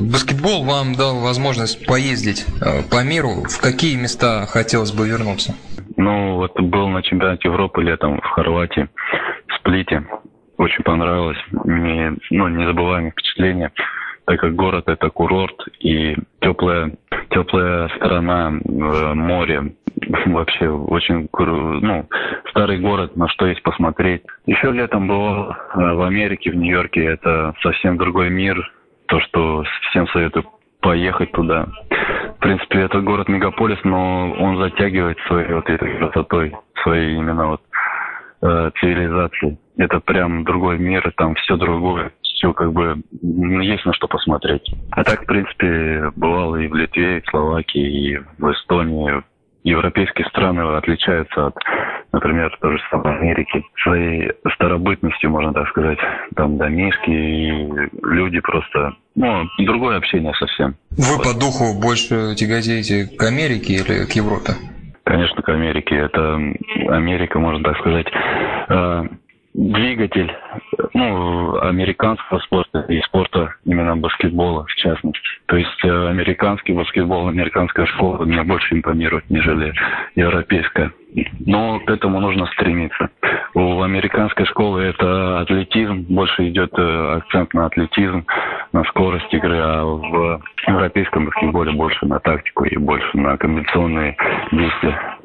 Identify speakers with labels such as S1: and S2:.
S1: Баскетбол вам дал возможность поездить э, по миру. В какие места хотелось бы вернуться?
S2: Ну, вот был на чемпионате Европы летом в Хорватии, в Сплите. Очень понравилось. Мне, ну, незабываемые впечатления так как город это курорт и теплая теплая сторона э, моря вообще очень ну старый город на что есть посмотреть еще летом был э, в Америке в Нью-Йорке это совсем другой мир то что всем советую поехать туда в принципе это город мегаполис но он затягивает своей вот этой красотой своей именно вот э, цивилизации это прям другой мир там все другое все как бы есть на что посмотреть. А так, в принципе, бывало и в Литве, и в Словакии, и в Эстонии. Европейские страны отличаются от, например, той же самой Америки своей старобытностью, можно так сказать. Там домишки и люди просто... Ну, другое общение совсем.
S1: Вы вот. по духу больше тяготеете к Америке или к Европе?
S2: Конечно, к Америке. Это Америка, можно так сказать, э, двигатель ну, американского спорта и спорта именно баскетбола в частности. То есть э, американский баскетбол, американская школа меня больше импонирует, нежели европейская. Но к этому нужно стремиться. У американской школы это атлетизм, больше идет э, акцент на атлетизм, на скорость игры, а в европейском баскетболе больше на тактику и больше на комбинационные действия.